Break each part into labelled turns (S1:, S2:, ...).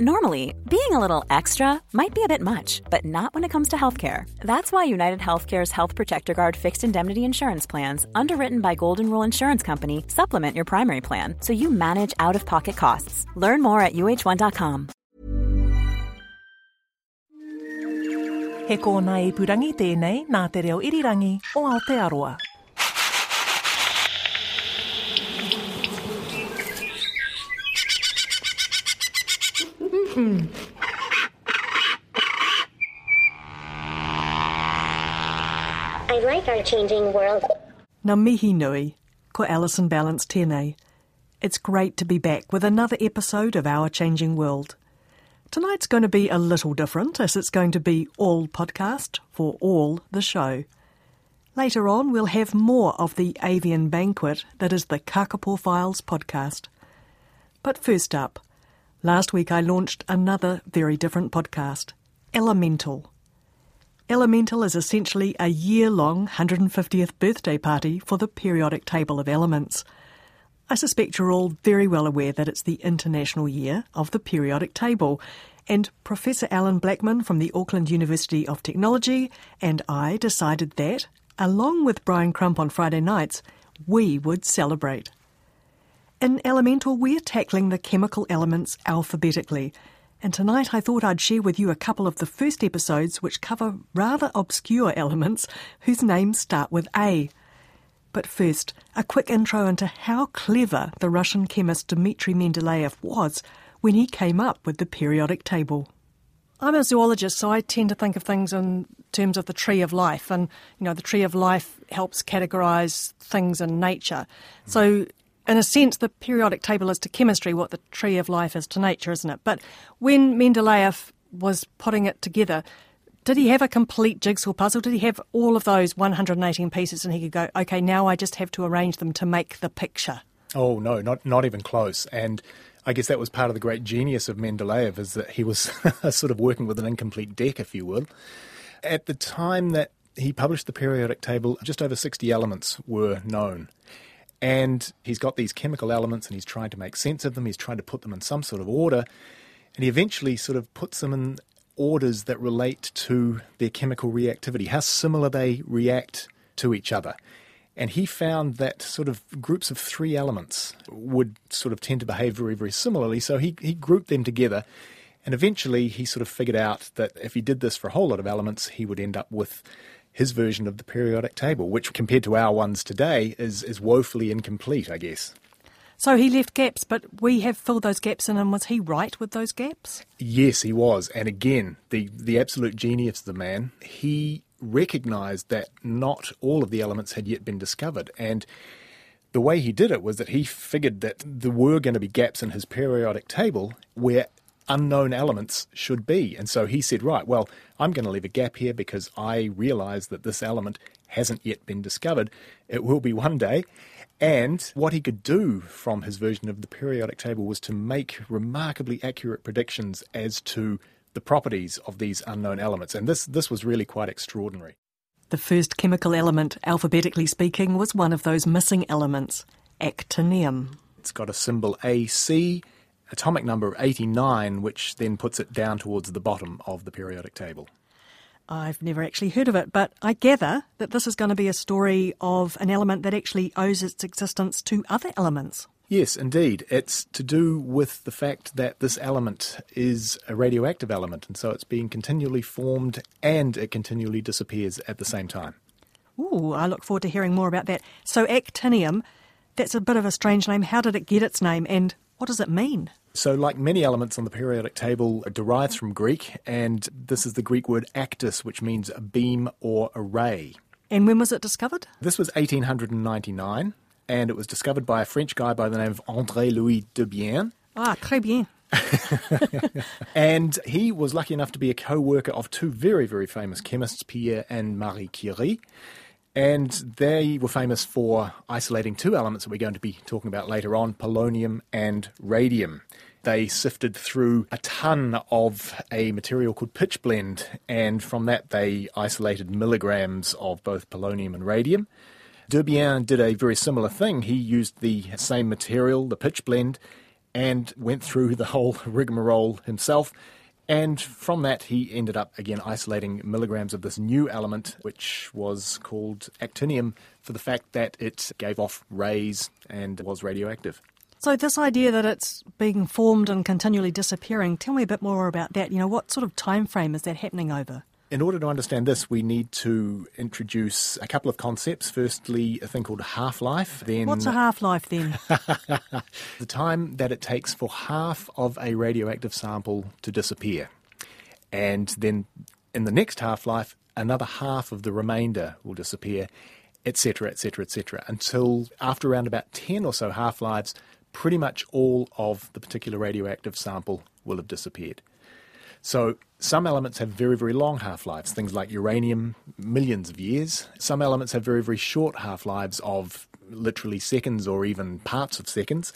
S1: Normally, being a little extra might be a bit much, but not when it comes to healthcare. That's why United Healthcare's Health Protector Guard fixed indemnity insurance plans, underwritten by Golden Rule Insurance Company, supplement your primary plan so you manage out of pocket costs. Learn more at uh1.com.
S2: He kōna ipurangi tēnei nā te reo irirangi o Aotearoa.
S3: I like our changing world.
S2: Ngā mihi nui, ko Alison Ballance tēnei. It's great to be back with another episode of Our Changing World. Tonight's going to be a little different as it's going to be all podcast for all the show. Later on, we'll have more of the avian banquet that is the Kakapo Files podcast. But first up, last week I launched another very different podcast, Elemental. Elemental is essentially a year long 150th birthday party for the periodic table of elements. I suspect you're all very well aware that it's the international year of the periodic table, and Professor Allan Blackman from the Auckland University of Technology and I decided that, along with Brian Crump on Friday nights, we would celebrate. In Elemental, we're tackling the chemical elements alphabetically. And tonight I thought I'd share with you a couple of the first episodes which cover rather obscure elements whose names start with A. But first, a quick intro into how clever the Russian chemist Dmitry Mendeleev was when he came up with the periodic table. I'm a zoologist, so I tend to think of things in terms of the tree of life, and you know, the tree of life helps categorize things in nature. So in a sense, the periodic table is to chemistry what the tree of life is to nature, isn't it? But when Mendeleev was putting it together, did he have a complete jigsaw puzzle? Did he have all of those 118 pieces and he could go, okay, now I just have to arrange them to make the picture?
S4: Oh, no, not, not even close. And I guess that was part of the great genius of Mendeleev, is that he was sort of working with an incomplete deck, if you will. At the time that he published the periodic table, just over 60 elements were known. And he's got these chemical elements and he's trying to make sense of them. He's trying to put them in some sort of order. And he eventually sort of puts them in orders that relate to their chemical reactivity, how similar they react to each other. And he found that sort of groups of three elements would sort of tend to behave very, very similarly. So he, he grouped them together. And eventually he sort of figured out that if he did this for a whole lot of elements, he would end up with his version of the periodic table, which compared to our ones today is, is woefully incomplete, I guess.
S2: So he left gaps, but we have filled those gaps in, and was he right with those gaps?
S4: Yes, he was. And again, the, the absolute genius of the man, he recognized that not all of the elements had yet been discovered. And the way he did it was that he figured that there were going to be gaps in his periodic table where unknown elements should be. And so he said, right, well, I'm going to leave a gap here because I realize that this element hasn't yet been discovered. It will be one day. And what he could do from his version of the periodic table was to make remarkably accurate predictions as to the properties of these unknown elements. And this, this was really quite extraordinary.
S2: The first chemical element, alphabetically speaking, was one of those missing elements, actinium.
S4: It's got a symbol AC atomic number 89, which then puts it down towards the bottom of the periodic table.
S2: I've never actually heard of it, but I gather that this is going to be a story of an element that actually owes its existence to other elements.
S4: Yes, indeed. It's to do with the fact that this element is a radioactive element, and so it's being continually formed and it continually disappears at the same time.
S2: Ooh, I look forward to hearing more about that. So, actinium, that's a bit of a strange name. How did it get its name, and what does it mean?
S4: So, like many elements on the periodic table, it derives from Greek, and this is the Greek word actus, which means a beam or a ray.
S2: And when was it discovered?
S4: This was 1899, and it was discovered by a French guy by the name of André Louis Debierne.
S2: Ah, très bien.
S4: and he was lucky enough to be a co worker of two very, very famous chemists, Pierre and Marie Curie. And they were famous for isolating two elements that we're going to be talking about later on polonium and radium. They sifted through a ton of a material called pitchblende, and from that they isolated milligrams of both polonium and radium. Debierne did a very similar thing. He used the same material, the pitchblende, and went through the whole rigmarole himself. And from that, he ended up again isolating milligrams of this new element, which was called actinium, for the fact that it gave off rays and was radioactive.
S2: So, this idea that it's being formed and continually disappearing, tell me a bit more about that. You know, what sort of time frame is that happening over?
S4: In order to understand this, we need to introduce a couple of concepts. Firstly, a thing called half life. Then,
S2: What's a half life then?
S4: the time that it takes for half of a radioactive sample to disappear. And then in the next half life, another half of the remainder will disappear, etc., etc., etc., until after around about 10 or so half lives, pretty much all of the particular radioactive sample will have disappeared. So some elements have very, very long half lives, things like uranium, millions of years. Some elements have very, very short half lives of literally seconds or even parts of seconds.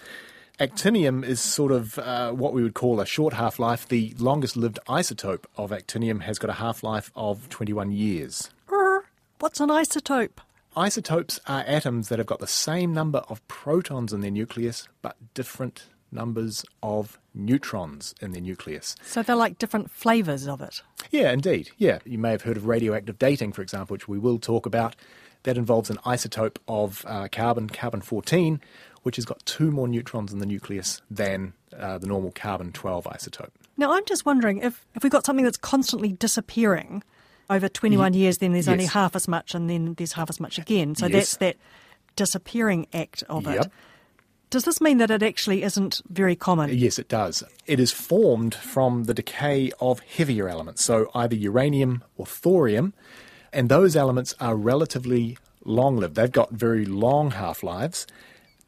S4: Actinium is sort of uh, what we would call a short half life. The longest lived isotope of actinium has got a half life of 21 years.
S2: What's an isotope?
S4: Isotopes are atoms that have got the same number of protons in their nucleus but different numbers of neutrons in their nucleus.
S2: So they're like different flavours of it.
S4: Yeah, indeed. Yeah, you may have heard of radioactive dating, for example, which we will talk about. That involves an isotope of uh, carbon, carbon 14, which has got two more neutrons in the nucleus than uh, the normal carbon 12 isotope.
S2: Now, I'm just wondering if, if we've got something that's constantly disappearing over 21 years, then there's only half as much, and then there's half as much again. So
S4: Yes.
S2: that's that disappearing act of it. Does this mean that it actually isn't very common?
S4: Yes, it does. It is formed from the decay of heavier elements, so either uranium or thorium, and those elements are relatively long lived. They've got very long half lives.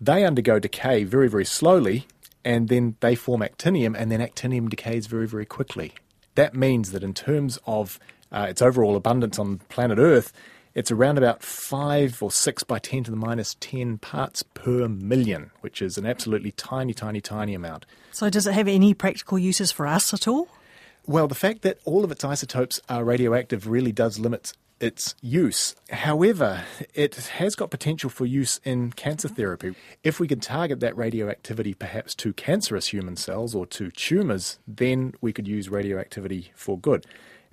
S4: They undergo decay very, very slowly, and then they form actinium, and then actinium decays very, very quickly. That means that in terms of uh, its overall abundance on planet Earth, it's around about 5 or 6 by 10 to the minus 10 parts per million, which is an absolutely tiny, tiny, tiny amount.
S2: So does it have any practical uses for us at all?
S4: Well, the fact that all of its isotopes are radioactive really does limit its use. However, it has got potential for use in cancer therapy. If we could target that radioactivity perhaps to cancerous human cells or to tumours, then we could use radioactivity for good.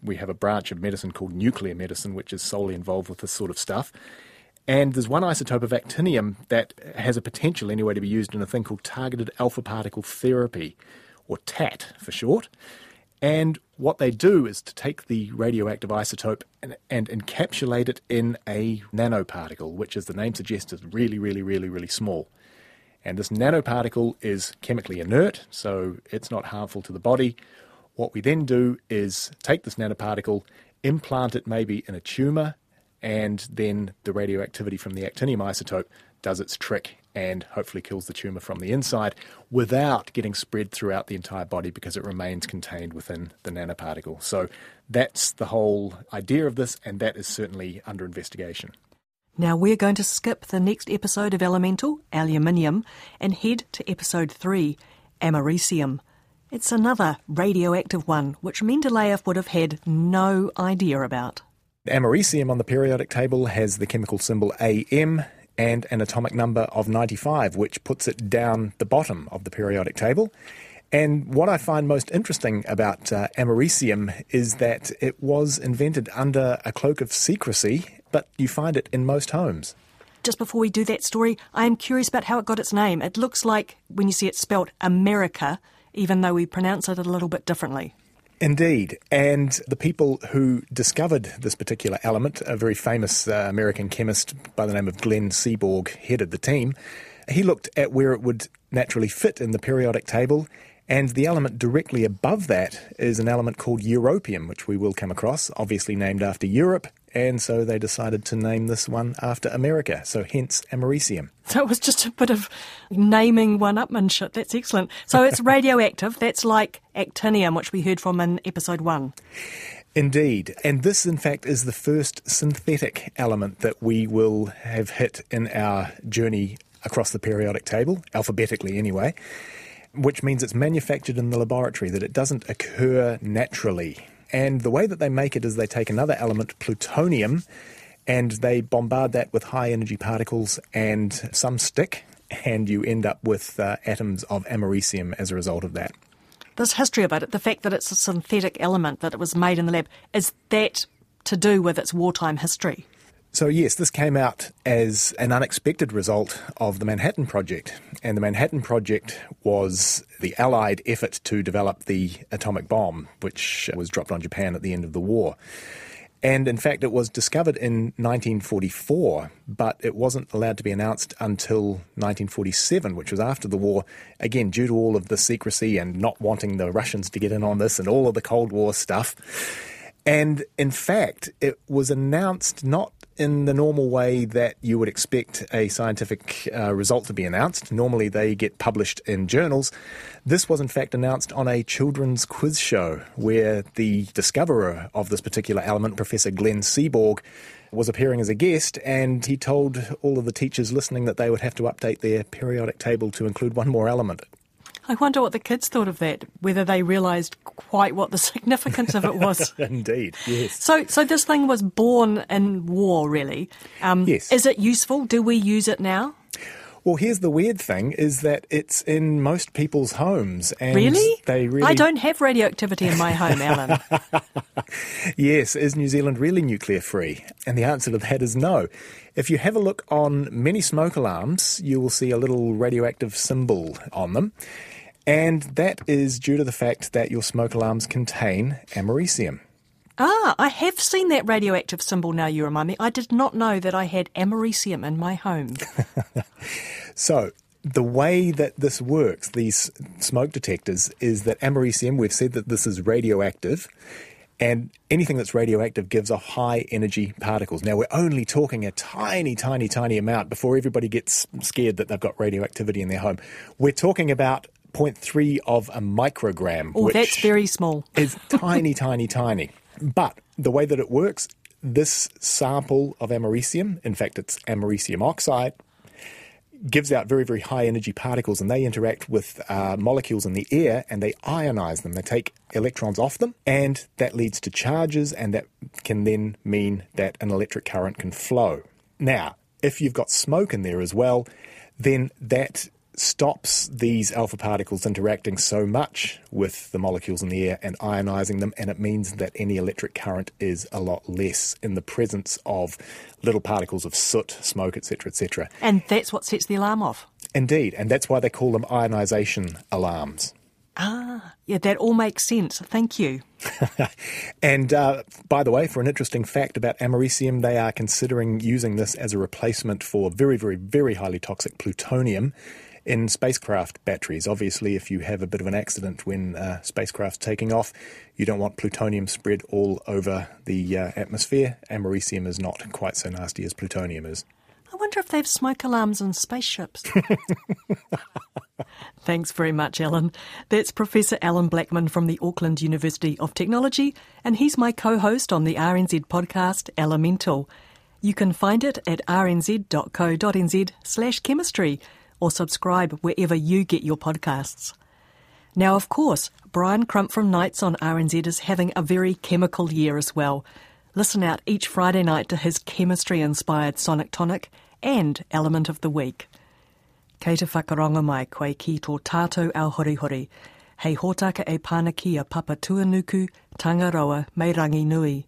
S4: We have a branch of medicine called nuclear medicine, which is solely involved with this sort of stuff. And there's one isotope of actinium that has a potential anyway to be used in a thing called targeted alpha particle therapy, or TAT for short. And what they do is to take the radioactive isotope and, and encapsulate it in a nanoparticle, which, as the name suggests, is really, really, really, really small. And this nanoparticle is chemically inert, so it's not harmful to the body. What we then do is take this nanoparticle, implant it maybe in a tumour, and then the radioactivity from the actinium isotope does its trick and hopefully kills the tumour from the inside without getting spread throughout the entire body because it remains contained within the nanoparticle. So that's the whole idea of this, and that is certainly under investigation.
S2: Now we're going to skip the next episode of Elemental, Aluminium, and head to episode 3, Americium. It's another radioactive one, which Mendeleev would have had no idea about.
S4: Americium on the periodic table has the chemical symbol AM and an atomic number of 95, which puts it down the bottom of the periodic table. And what I find most interesting about uh, americium is that it was invented under a cloak of secrecy, but you find it in most homes.
S2: Just before we do that story, I am curious about how it got its name. It looks like, when you see it spelt America, even though we pronounce it a little bit differently.
S4: Indeed. And the people who discovered this particular element, a very famous uh, American chemist by the name of Glenn Seaborg, headed the team. He looked at where it would naturally fit in the periodic table, and the element directly above that is an element called europium, which we will come across, obviously named after Europe, and so they decided to name this one after America, so hence americium.
S2: So it was just a bit of naming one upmanship. That's excellent. So it's radioactive. That's like actinium, which we heard from in episode one.
S4: Indeed. And this, in fact, is the first synthetic element that we will have hit in our journey across the periodic table, alphabetically anyway, which means it's manufactured in the laboratory, that it doesn't occur naturally. And the way that they make it is they take another element, plutonium, and they bombard that with high energy particles and some stick. and you end up with uh, atoms of americium as a result of that.
S2: This history about it, the fact that it's a synthetic element that it was made in the lab, is that to do with its wartime history?
S4: So, yes, this came out as an unexpected result of the Manhattan Project. And the Manhattan Project was the Allied effort to develop the atomic bomb, which was dropped on Japan at the end of the war. And in fact, it was discovered in 1944, but it wasn't allowed to be announced until 1947, which was after the war, again, due to all of the secrecy and not wanting the Russians to get in on this and all of the Cold War stuff. And in fact, it was announced not in the normal way that you would expect a scientific uh, result to be announced. Normally, they get published in journals. This was, in fact, announced on a children's quiz show where the discoverer of this particular element, Professor Glenn Seaborg, was appearing as a guest, and he told all of the teachers listening that they would have to update their periodic table to include one more element.
S2: I wonder what the kids thought of that, whether they realised quite what the significance of it was.
S4: Indeed, yes.
S2: So, so this thing was born in war, really. Um,
S4: yes.
S2: Is it useful? Do we use it now?
S4: Well, here's the weird thing: is that it's in most people's homes, and
S2: really,
S4: they really.
S2: I don't have radioactivity in my home, Allan.
S4: yes, is New Zealand really nuclear free? And the answer to that is no. If you have a look on many smoke alarms, you will see a little radioactive symbol on them. And that is due to the fact that your smoke alarms contain americium.
S2: Ah, I have seen that radioactive symbol now you remind me. I did not know that I had americium in my home.
S4: so, the way that this works, these smoke detectors, is that americium, we've said that this is radioactive, and anything that's radioactive gives off high energy particles. Now, we're only talking a tiny, tiny, tiny amount before everybody gets scared that they've got radioactivity in their home. We're talking about 0.3 of a microgram.
S2: Oh, that's very small.
S4: It's tiny, tiny, tiny. But the way that it works, this sample of americium, in fact, it's americium oxide, gives out very, very high energy particles and they interact with uh, molecules in the air and they ionize them. They take electrons off them and that leads to charges and that can then mean that an electric current can flow. Now, if you've got smoke in there as well, then that stops these alpha particles interacting so much with the molecules in the air and ionizing them, and it means that any electric current is a lot less in the presence of little particles of soot, smoke, etc., etc.
S2: And that's what sets the alarm off.
S4: Indeed, and that's why they call them ionization alarms.
S2: Ah, yeah, that all makes sense. Thank you.
S4: and uh, by the way, for an interesting fact about americium, they are considering using this as a replacement for very, very, very highly toxic plutonium in spacecraft batteries. Obviously, if you have a bit of an accident when uh, spacecraft's taking off, you don't want plutonium spread all over the uh, atmosphere. Americium is not quite so nasty as plutonium is.
S2: I wonder if they have smoke alarms in spaceships. Thanks very much, Allan. That's Professor Allan Blackman from the Auckland University of Technology, and he's my co host on the RNZ podcast, Elemental. You can find it at rnz.co.nz slash chemistry or subscribe wherever you get your podcasts. Now, of course, Brian Crump from Nights on RNZ is having a very chemical year as well. Listen out each Friday night to his chemistry inspired Sonic Tonic and Element of the Week. Kei whakaronga mai koe ki tō tātou au hori hori. Hei hōtaka e pānaki a Papa Tuanuku, Tangaroa, me rangi nui.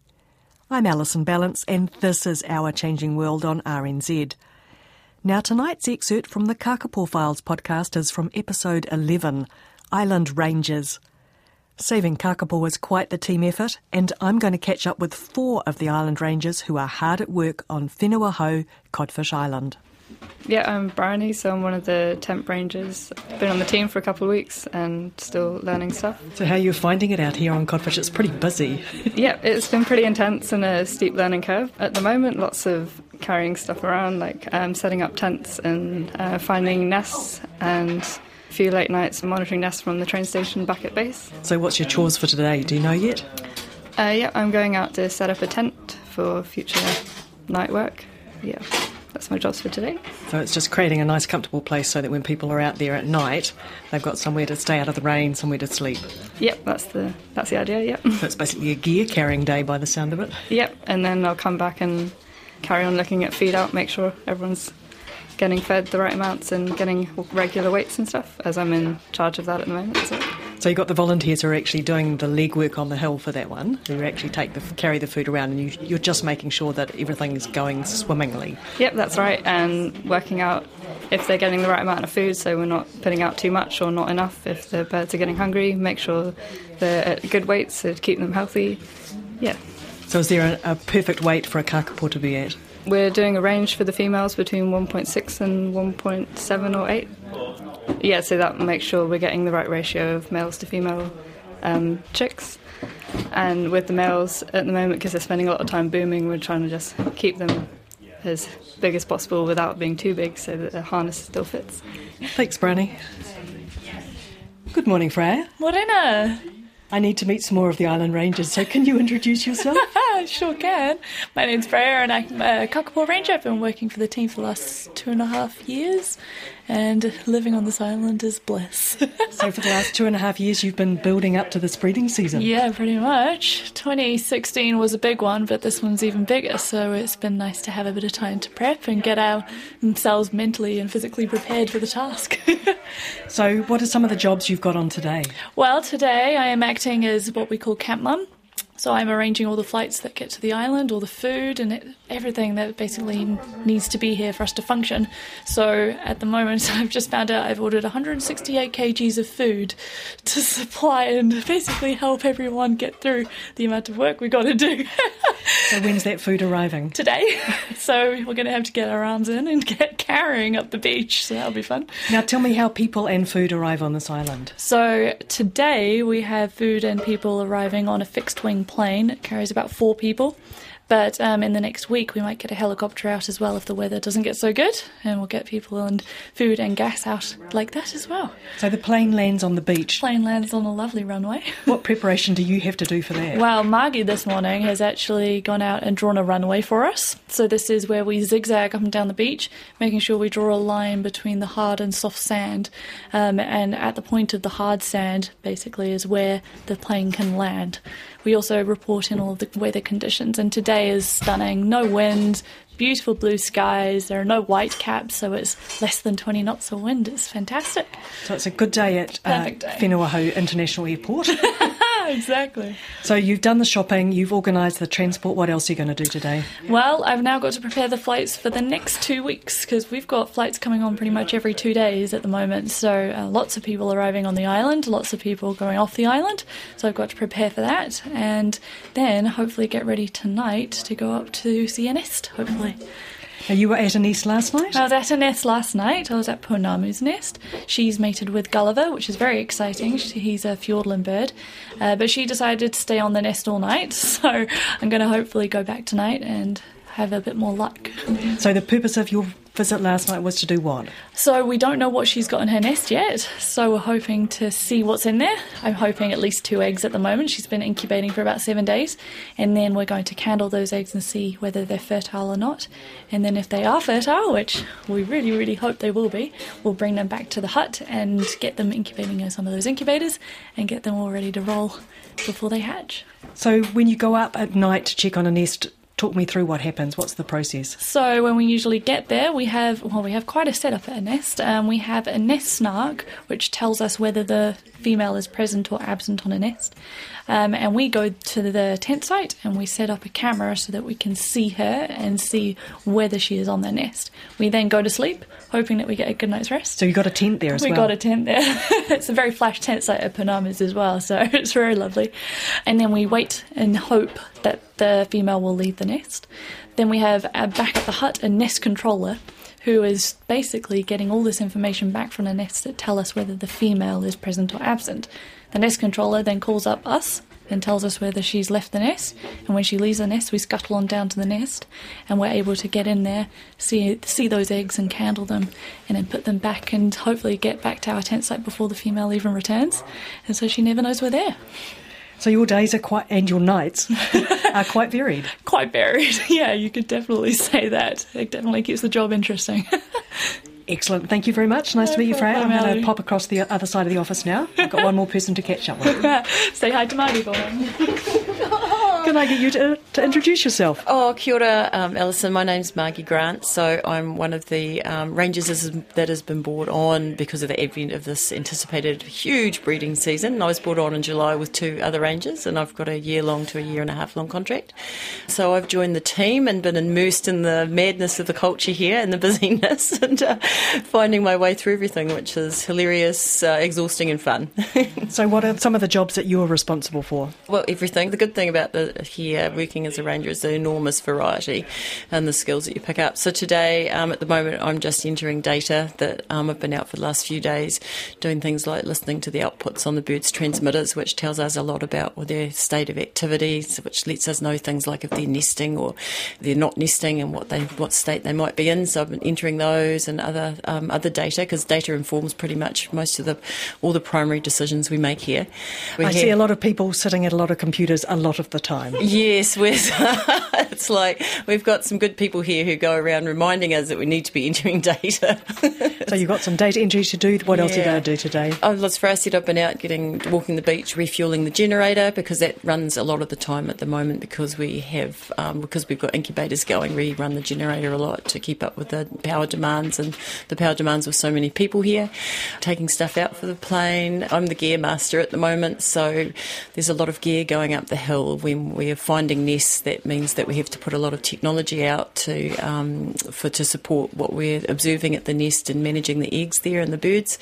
S2: I'm Alison Ballance and this is Our Changing World on RNZ. Now, tonight's excerpt from the Kakapo Files podcast is from episode 11 Island Rangers. Saving Kakapo was quite the team effort, and I'm going to catch up with four of the Island Rangers who are hard at work on Whenua Hou, Codfish Island.
S5: Yeah, I'm Bryony, so I'm one of the temp rangers. Been on the team for a couple of weeks and still learning stuff.
S2: So, how are you finding it out here on Codfish? It's pretty busy.
S5: yeah, it's been pretty intense and a steep learning curve. At the moment, lots of carrying stuff around, like um, setting up tents and uh, finding nests and a few late nights monitoring nests from the train station back at base.
S2: So, what's your chores for today? Do you know yet?
S5: Uh, yeah, I'm going out to set up a tent for future night work. Yeah that's my jobs for today.
S2: So it's just creating a nice, comfortable place so that when people are out there at night, they've got somewhere to stay out of the rain, somewhere to sleep.
S5: Yep, that's the that's the idea. Yep.
S2: So it's basically a gear carrying day by the sound of it.
S5: Yep, and then I'll come back and carry on looking at feed out, make sure everyone's getting fed the right amounts and getting regular weights and stuff, as I'm in charge of that at the moment. So.
S2: So you've got the volunteers who are actually doing the legwork on the hill for that one, who actually take the carry the food around, and you, you're just making sure that everything is going swimmingly.
S5: Yep, that's right, and working out if they're getting the right amount of food, so we're not putting out too much or not enough. If the birds are getting hungry, make sure they're at good weights to keep them healthy. Yeah.
S2: So is there a, a perfect weight for a kakapo to be at?
S5: We're doing a range for the females between 1.6 and 1.7 or 8. Yeah, so that makes sure we're getting the right ratio of males to female um, chicks. And with the males at the moment, because they're spending a lot of time booming, we're trying to just keep them as big as possible without being too big so that the harness still fits.
S2: Thanks, Bryony. Good morning, Freya.
S6: Morena.
S2: I need to meet some more of the island rangers, so can you introduce yourself?
S6: sure can. My name's Freya and I'm a Kakapo Ranger. I've been working for the team for the last two and a half years and living on this island is bliss.
S2: so for the last two and a half years you've been building up to this breeding season?
S6: Yeah, pretty much. 2016 was a big one, but this one's even bigger, so it's been nice to have a bit of time to prep and get ourselves mentally and physically prepared for the task.
S2: so what are some of the jobs you've got on today?
S6: Well, today I am acting as what we call camp mum. So I'm arranging all the flights that get to the island, all the food, and it, everything that basically needs to be here for us to function. So at the moment, I've just found out I've ordered 168 kgs of food to supply and basically help everyone get through the amount of work we've got to do.
S2: so when's that food arriving?
S6: Today. So we're going to have to get our arms in and get carrying up the beach. So that'll be fun.
S2: Now tell me how people and food arrive on this island.
S6: So today we have food and people arriving on a fixed wing plane. It carries about four people. But um, in the next week, we might get a helicopter out as well if the weather doesn't get so good, and we'll get people and food and gas out like that as well.
S2: So the plane lands on the beach.
S6: Plane lands on a lovely runway.
S2: what preparation do you have to do for that?
S6: Well, Margie this morning has actually gone out and drawn a runway for us. So this is where we zigzag up and down the beach, making sure we draw a line between the hard and soft sand, um, and at the point of the hard sand, basically, is where the plane can land. We also report in all of the weather conditions, and today is stunning. No wind, beautiful blue skies. There are no white caps, so it's less than 20 knots of wind. It's fantastic.
S2: So it's a good day at uh, International Airport.
S6: exactly.
S2: So you've done the shopping, you've organised the transport. What else are you going to do today?
S6: Well, I've now got to prepare the flights for the next two weeks because we've got flights coming on pretty much every two days at the moment. So uh, lots of people arriving on the island, lots of people going off the island. So I've got to prepare for that and then hopefully get ready tonight to go up to see a nest, hopefully.
S2: You were at a nest last night?
S6: I was at a nest last night. I was at Pounamu's nest. She's mated with Gulliver, which is very exciting. He's a Fiordland bird. Uh, but she decided to stay on the nest all night, so I'm going to hopefully go back tonight and have a bit more luck.
S2: So the purpose of your visit last night was to do what?
S6: So we don't know what she's got in her nest yet. So we're hoping to see what's in there. I'm hoping at least two eggs at the moment. She's been incubating for about seven days. And then we're going to candle those eggs and see whether they're fertile or not. And then if they are fertile, which we really, really hope they will be, we'll bring them back to the hut and get them incubating in some of those incubators and get them all ready to roll before they hatch.
S2: So when you go up at night to check on a nest, Talk me through what happens. What's the process?
S6: So when we usually get there, we have well, we have quite a setup at a nest. Um, we have a nest snark, which tells us whether the female is present or absent on a nest. Um, and we go to the tent site and we set up a camera so that we can see her and see whether she is on the nest. We then go to sleep, hoping that we get a good night's rest.
S2: So you got a tent there as
S6: we
S2: well.
S6: We got a tent there. it's a very flash tent site at Pounamu's as well, so it's very lovely. And then we wait and hope that the female will leave the nest. Then we have back at the hut a nest controller who is basically getting all this information back from the nest that tell us whether the female is present or absent. The nest controller then calls up us and tells us whether she's left the nest. And when she leaves the nest, we scuttle on down to the nest, and we're able to get in there, see see those eggs, and candle them, and then put them back, and hopefully get back to our tent site before the female even returns. And so she never knows we're there.
S2: So your days are quite, and your nights are quite varied.
S6: quite varied, yeah. You could definitely say that. It definitely keeps the job interesting.
S2: Excellent. Thank you very much. Nice no to meet you, Freya. I'm going to pop across the other side of the office now. I've got one more person to catch up with.
S6: Say hi to Marty for me.
S2: Can I get you to, to introduce yourself?
S7: Oh, kia ora, um, Alison. My name's Margie Grant. So I'm one of the um, rangers that has been brought on because of the advent of this anticipated huge breeding season. I was brought on in July with two other rangers, and I've got a year long to a year and a half long contract. So I've joined the team and been immersed in the madness of the culture here and the busyness and uh, finding my way through everything, which is hilarious, uh, exhausting, and fun.
S2: so, what are some of the jobs that you're responsible for?
S7: Well, everything. The good thing about the here working as a ranger is the enormous variety and the skills that you pick up. So today, um, at the moment, I'm just entering data that um, I've been out for the last few days, doing things like listening to the outputs on the birds' transmitters, which tells us a lot about their state of activity, which lets us know things like if they're nesting or they're not nesting and what they what state they might be in. So I've been entering those and other um, other data because data informs pretty much most of the all the primary decisions we make here.
S2: We I see a lot of people sitting at a lot of computers a lot of the time.
S7: Yes, it's like we've got some good people here who go around reminding us that we need to be entering data.
S2: so you've got some data entry to do. What yeah. else are you going to do today?
S7: Oh, let's first I've been out getting walking the beach, refueling the generator because that runs a lot of the time at the moment because we have um, because we've got incubators going. We run the generator a lot to keep up with the power demands and the power demands with so many people here. Taking stuff out for the plane. I'm the gear master at the moment, so there's a lot of gear going up the hill when we're finding nests. That means that we have to put a lot of technology out to um, for to support what we're observing at the nest and managing the eggs there and the birds.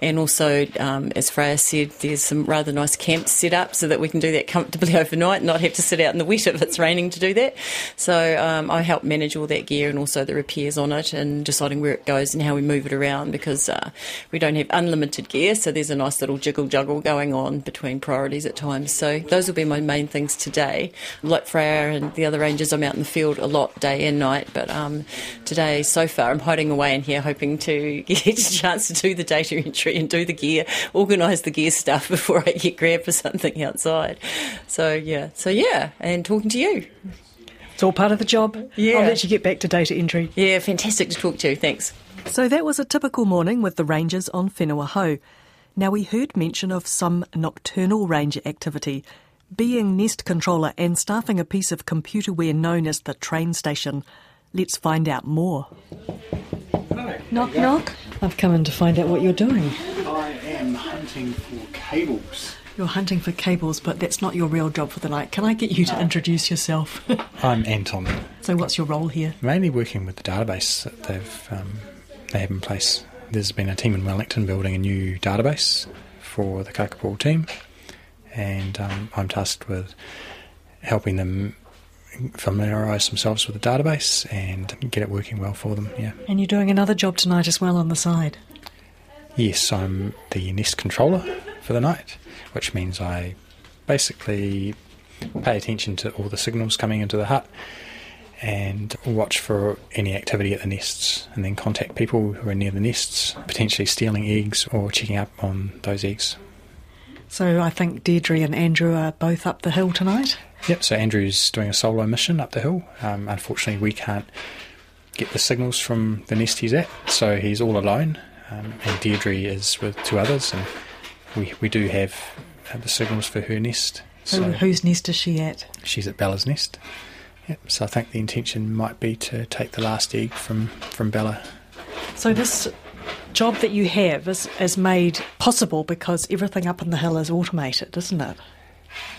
S7: And also, um, as Freya said, there's some rather nice camps set up so that we can do that comfortably overnight and not have to sit out in the wet if it's raining to do that. So um, I help manage all that gear and also the repairs on it and deciding where it goes and how we move it around because uh, we don't have unlimited gear. So there's a nice little jiggle juggle going on between priorities at times. So those will be my main things today. Like Freya and the other rangers, I'm out in the field a lot day and night. But um, today, so far, I'm hiding away in here hoping to get a chance to do the data entry and do the gear, organise the gear stuff before I get grabbed for something outside. So, yeah. So, yeah. And talking to you.
S2: It's all part of the job.
S7: Yeah.
S2: I'll let you get back to data entry.
S7: Yeah, fantastic to talk to you. Thanks.
S2: So that was a typical morning with the Rangers on Whenua Hou. Now we heard mention of some nocturnal ranger activity, being nest controller and staffing a piece of computerware known as the train station. Let's find out more. knock, knock. I've come in to find out what you're doing.
S8: I am hunting for cables.
S2: You're hunting for cables, but that's not your real job for the night. Can I get you to introduce yourself?
S8: I'm Anton.
S2: So, what's your role here?
S8: Mainly working with the database that they've um, they have in place. There's been a team in Wellington building a new database for the Kakapo team, and um, I'm tasked with helping them familiarise themselves with the database and get it working well for them. Yeah.
S2: And you're doing another job tonight as well on the side.
S8: Yes, I'm the Nest controller for the night, which means I basically pay attention to all the signals coming into the hut and watch for any activity at the nests and then contact people who are near the nests, potentially stealing eggs or checking up on those eggs.
S2: So I think Deirdre and Andrew are both up the hill tonight?
S8: Yep, so Andrew's doing a solo mission up the hill. Um, unfortunately, we can't get the signals from the nest he's at, so he's all alone. Um, and Deirdre is with two others, and we, we do have uh, the signals for her nest.
S2: So whose nest is she at?
S8: She's at Bella's nest. Yep. So I think the intention might be to take the last egg from, from Bella.
S2: So this job that you have is, is made possible because everything up in the hill is automated, isn't it?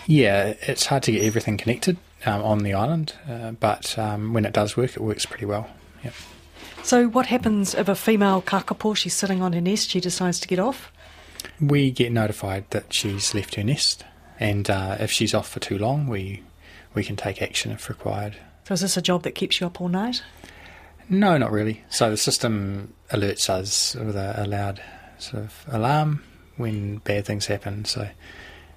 S8: Yeah, it's hard to get everything connected um, on the island, uh, but um, when it does work, it works pretty well. Yep.
S2: So, what happens if a female kakapo, she's sitting on her nest, she decides to get off?
S8: We get notified that she's left her nest, and uh, if she's off for too long, we we can take action if required.
S2: So, is this a job that keeps you up all night?
S8: No, not really. So the system alerts us with a, a loud sort of alarm when bad things happen. So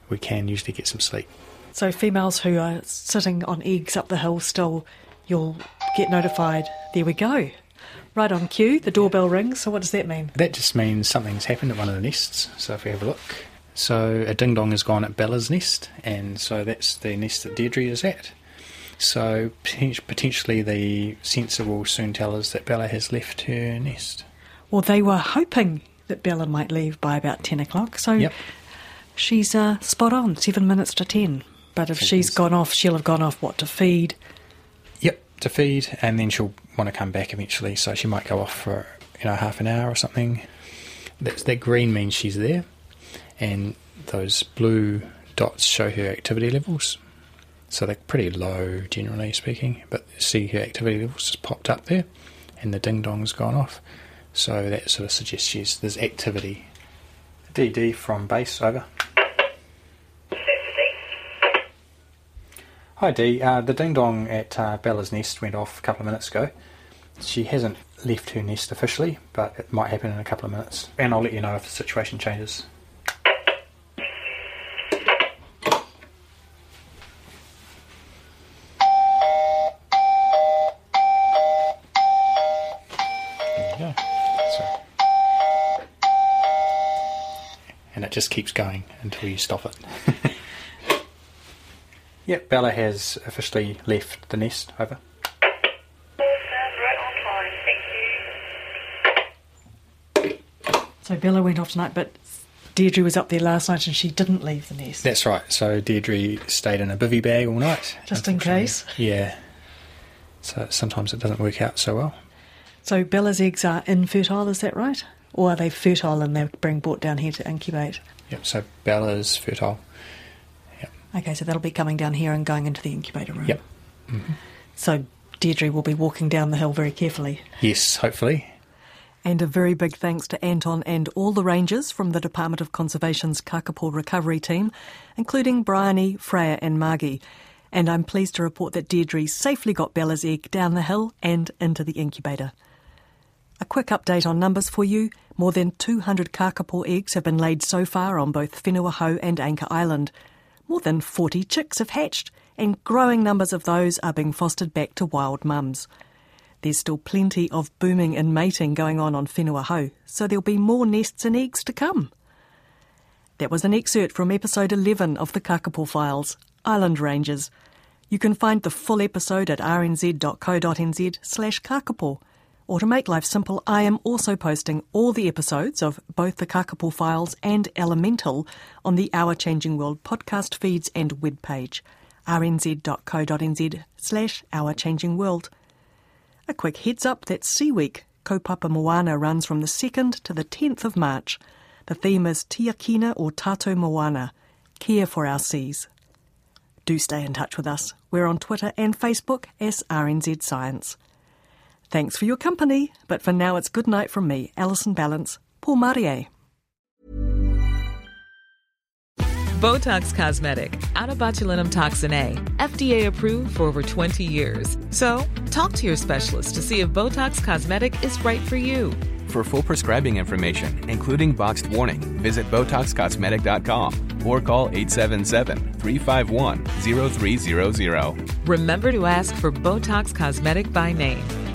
S8: we can usually get some sleep.
S2: So females who are sitting on eggs up the hill still, you'll get notified. There we go. Right on cue, the doorbell rings. So what does that mean?
S8: That just means something's happened at one of the nests. So if we have a look, so a ding dong has gone at Bella's nest, and so that's the nest that Deirdre is at. So potentially the sensor will soon tell us that Bella has left her nest.
S2: Well, they were hoping that Bella might leave by about 10 o'clock, so
S8: yep.
S2: she's uh, spot on, seven minutes to 10. But if she's gone off, she'll have gone off what to feed.
S8: Yep, to feed, and then she'll want to come back eventually. So she might go off for you know half an hour or something. That that green means she's there, and those blue dots show her activity levels. So they're pretty low, generally speaking. But see her activity levels just popped up there, and the ding dong's gone off. So that sort of suggests there's activity. DD from base over. Hi Dee, uh, the ding dong at uh, Bella's nest went off a couple of minutes ago. She hasn't left her nest officially, but it might happen in a couple of minutes, and I'll let you know if the situation changes. Just keeps going until you stop it. Yep, Bella has officially left the nest. Over.
S2: So Bella went off tonight, but Deirdre was up there last night and she didn't leave the nest.
S8: That's right. So Deirdre stayed in a bivy bag all night.
S2: Just in case.
S8: Yeah. So sometimes it doesn't work out so well.
S2: So Bella's eggs are infertile, is that right? Or are they fertile and they're being brought down here to incubate?
S8: Yep. So Bella's fertile. Yep.
S2: Okay, so that'll be coming down here and going into the incubator room.
S8: Yep. Mm-hmm. Mm-hmm.
S2: So Deirdre will be walking down the hill very carefully.
S8: Yes, hopefully.
S2: And a very big thanks to Anton and all the rangers from the Department of Conservation's Kakapo recovery team, including Bryony, Freya, and Margie. And I'm pleased to report that Deirdre safely got Bella's egg down the hill and into the incubator. A quick update on numbers for you. More than 200 kakapo eggs have been laid so far on both Whenua Hou and Anchor Island. More than 40 chicks have hatched, and growing numbers of those are being fostered back to wild mums. There's still plenty of booming and mating going on on Whenua Hou, so there'll be more nests and eggs to come. That was an excerpt from episode 11 of the Kakapo Files, Island Rangers. You can find the full episode at rnz.co.nz slash kakapo. Or to make life simple, I am also posting all the episodes of both the Kakapo Files and Elemental on the Our Changing World podcast feeds and webpage, rnz.co.nz slash Our Changing World. A quick heads up that Sea Week, Kaupapa Moana, runs from the 2nd to the 10th of March. The theme is Tiakina or Tato Moana, care for our seas. Do stay in touch with us. We're on Twitter and Facebook as RNZ Science. Thanks for your company, but for now it's good night from me, Alison Ballance, Paul Marie.
S9: Botox Cosmetic, onabotulinumtoxinA, FDA approved for over 20 years. So, talk to your specialist to see if Botox Cosmetic is right for you.
S10: For full prescribing information, including boxed warning, visit BotoxCosmetic.com or call 877-351-0300.
S9: Remember to ask for Botox Cosmetic by name.